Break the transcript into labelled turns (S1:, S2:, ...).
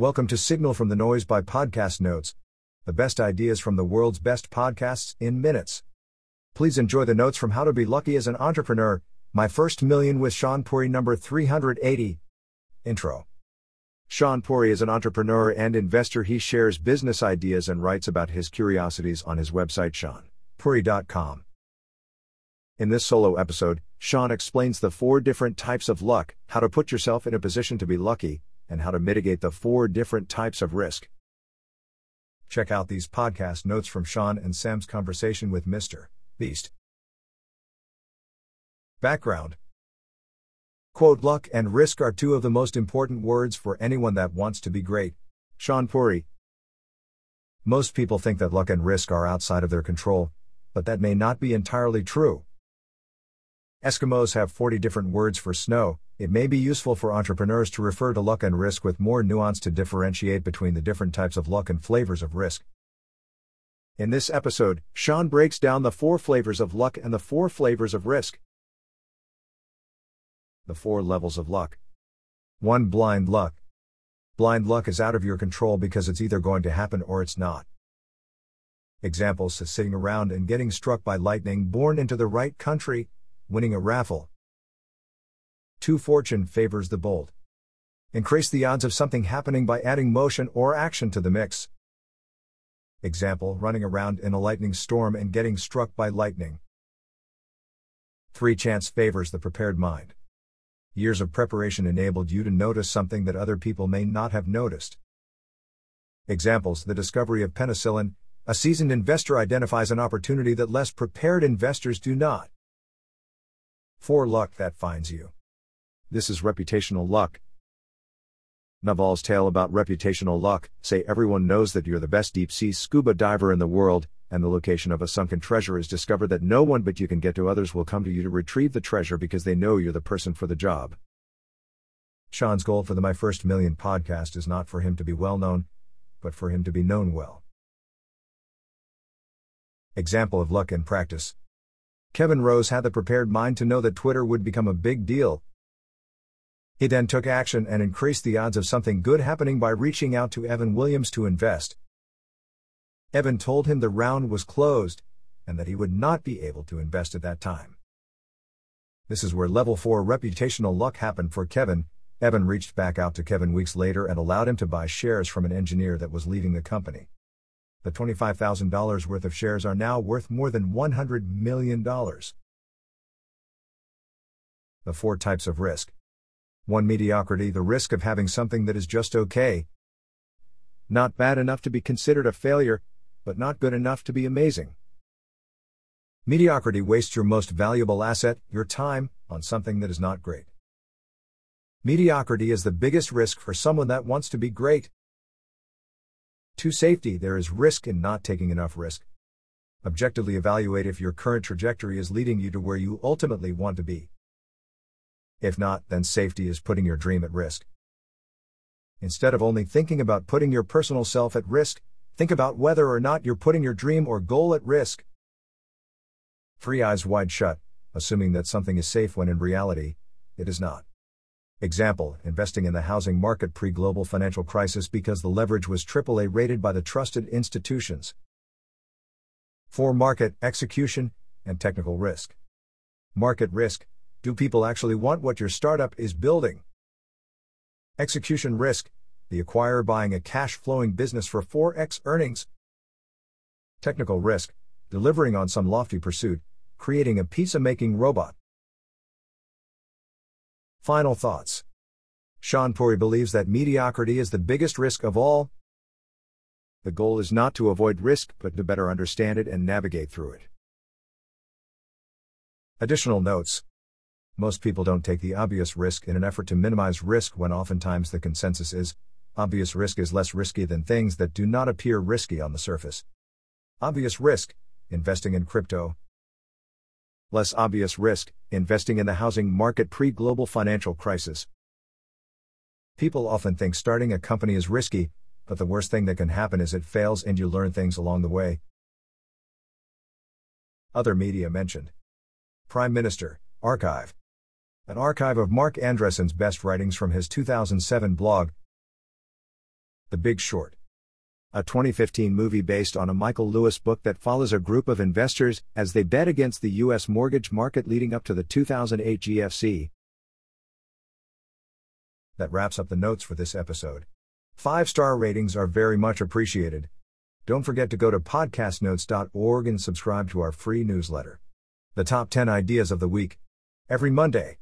S1: Welcome to Signal from the Noise by Podcast Notes, the best ideas from the world's best podcasts in minutes. Please enjoy the notes from How to Be Lucky as an Entrepreneur, My First Million with Shaan Puri number 380. Intro. Shaan Puri is an entrepreneur and investor. He shares business ideas and writes about his curiosities on his website shaanpuri.com. In this solo episode, Shaan explains the four different types of luck, how to put yourself in a position to be lucky, and how to mitigate the four different types of risk. Check out these podcast notes from Shaan and Sam's conversation with Mr. Beast. Background Quote Luck and risk are two of the most important words for anyone that wants to be great. Shaan Puri. Most people think that luck and risk are outside of their control, but that may not be entirely true. Eskimos have 40 different words for snow. It may be useful for entrepreneurs to refer to luck and risk with more nuance to differentiate between the different types of luck and flavors of risk. In this episode, Shaan breaks down the four flavors of luck and the four flavors of risk. The four levels of luck. 1. Blind luck. Blind luck is out of your control because it's either going to happen or it's not. Examples sitting around and getting struck by lightning, born into the right country, winning a raffle. 2. Fortune favors the bold. Increase the odds of something happening by adding motion or action to the mix. Example running around in a lightning storm and getting struck by lightning. 3. Chance favors the prepared mind. Years of preparation enabled you to notice something that other people may not have noticed. Examples The discovery of penicillin, a seasoned investor identifies an opportunity that less prepared investors do not. 4. Luck that finds you. This is reputational luck. Naval's tale about reputational luck say everyone knows that you're the best deep sea scuba diver in the world, and the location of a sunken treasure is discovered that no one but you can get to others will come to you to retrieve the treasure because they know you're the person for the job. Shaan's goal for the My First Million podcast is not for him to be well known, but for him to be known well. Example of luck in practice. Kevin Rose had the prepared mind to know that Twitter would become a big deal. He then took action and increased the odds of something good happening by reaching out to Evan Williams to invest. Evan told him the round was closed and that he would not be able to invest at that time. This is where level 4 reputational luck happened for Kevin. Evan reached back out to Kevin weeks later and allowed him to buy shares from an engineer that was leaving the company. The $25,000 worth of shares are now worth more than $100 million. The four types of risk 1. Mediocrity, the risk of having something that is just okay. Not bad enough to be considered a failure, but not good enough to be amazing. Mediocrity wastes your most valuable asset, your time, on something that is not great. Mediocrity is the biggest risk for someone that wants to be great. To safety, there is risk in not taking enough risk. Objectively evaluate if your current trajectory is leading you to where you ultimately want to be. If not, then safety is putting your dream at risk. Instead of only thinking about putting your personal self at risk, think about whether or not you're putting your dream or goal at risk. Free eyes wide shut, assuming that something is safe when in reality, it is not. Example investing in the housing market pre global financial crisis because the leverage was AAA rated by the trusted institutions. 4. Market, execution, and technical risk. Market risk do people actually want what your startup is building? Execution risk the acquirer buying a cash flowing business for 4x earnings. Technical risk delivering on some lofty pursuit, creating a pizza making robot. Final thoughts. Shaan Puri believes that mediocrity is the biggest risk of all. The goal is not to avoid risk, but to better understand it and navigate through it. Additional notes Most people don't take the obvious risk in an effort to minimize risk when oftentimes the consensus is obvious risk is less risky than things that do not appear risky on the surface. Obvious risk investing in crypto, less obvious risk, investing in the housing market pre global financial crisis. People often think starting a company is risky, but the worst thing that can happen is it fails and you learn things along the way. Other media mentioned Prime Minister, Archive. An archive of Marc Andreessen's best writings from his 2007 blog, The Big Short. A 2015 movie based on a Michael Lewis book that follows a group of investors as they bet against the U.S. mortgage market leading up to the 2008 GFC. That wraps up the notes for this episode. Five star ratings are very much appreciated. Don't forget to go to podcastnotes.org and subscribe to our free newsletter. The top 10 ideas of the week. Every Monday.